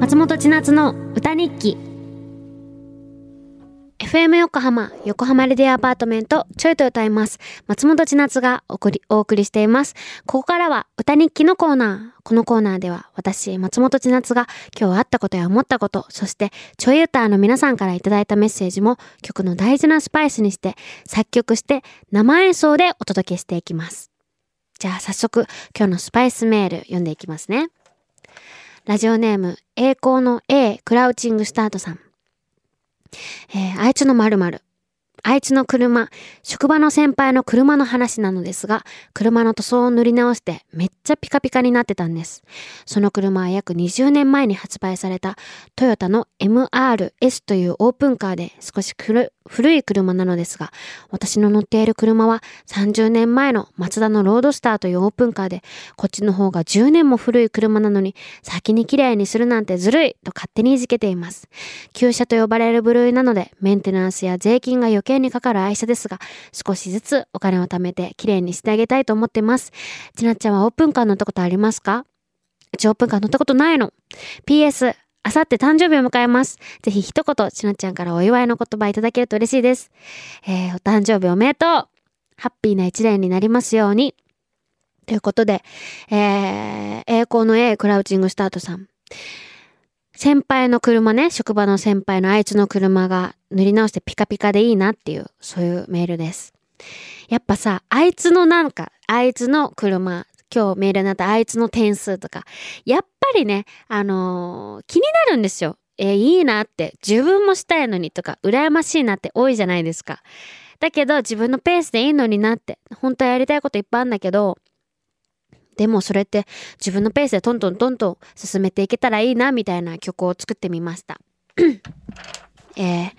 松本千夏の歌日記 FM 横浜、横浜レディアアパートメント、ちょいと歌います。松本千夏がお送り、お送りしています。ここからは歌日記のコーナー。このコーナーでは私、松本千夏が今日あったことや思ったこと、そしてちょい歌の皆さんからいただいたメッセージも曲の大事なスパイスにして作曲して生演奏でお届けしていきます。じゃあ早速今日のスパイスメール読んでいきますね。ラジオネーム、栄光の A クラウチングスタートさん。えーあいつの〇〇。あいつの車、職場の先輩の車の話なのですが、車の塗装を塗り直してめっちゃピカピカになってたんです。その車は約20年前に発売されたトヨタの MRS というオープンカーで少し古い車なのですが、私の乗っている車は30年前のマツダのロードスターというオープンカーで、こっちの方が10年も古い車なのに先に綺麗にするなんてずるいと勝手にいじけています。旧車と呼ばれる部類なので、メンテナンスや税金が余計にかかる愛車ですが、少しずつお金を貯めて綺麗にしてあげたいと思ってます。ちなっちゃんはオープンカー乗ったことありますか？うちオープンカー乗ったことないの。PS、あさって誕生日を迎えます。ぜひ一言、ちなっちゃんからお祝いの言葉いただけると嬉しいです。えー、お誕生日おめでとうハッピーな一年になりますように。ということで、えー、栄光の A クラウチングスタートさん。先輩の車ね、職場の先輩のあいつの車が塗り直してピカピカでいいなっていう、そういうメールです。やっぱさ、あいつのなんか、あいつの車、今日メールになったあいつの点数とか、やっぱりね、あのー気になるんですよ。えいいなって、自分もしたいのにとか、羨ましいなって多いじゃないですか。だけど、自分のペースでいいのになって、本当はやりたいこといっぱいあるんだけど、でもそれって自分のペースでトントントントン進めていけたらいいなみたいな曲を作ってみました。えー、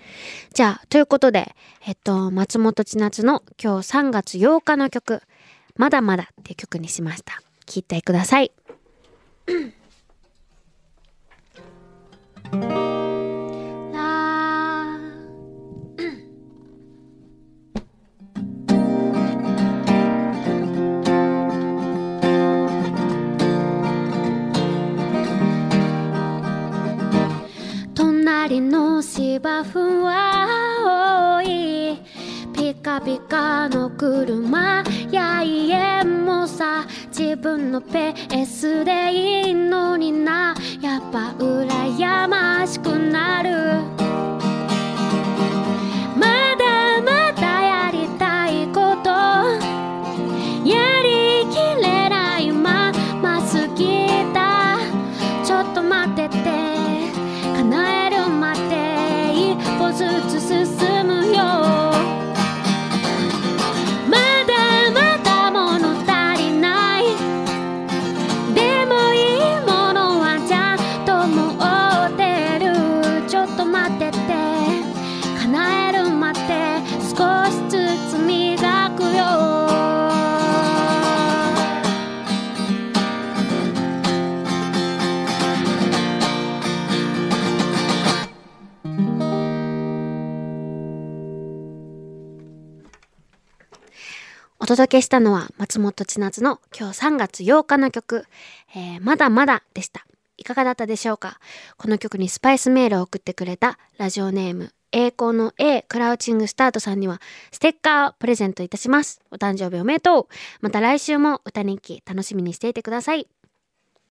じゃあ、ということで、えっと、松本千夏の今日3月8日の曲、まだまだっていう曲にしました。聴いてください。芝生は多い。ピカピカの車。や家もさ。自分のペースでいいのにな。やっぱ羨ましくなる。お届けしたのは松本千夏の今日3月8日の曲、えーまだまだでした。いかがだったでしょうか？この曲にスパイスメールを送ってくれたラジオネーム栄光の A クラウチングスタートさんにはステッカーをプレゼントいたします。お誕生日おめでとうまた来週も歌日記楽しみにしていてください。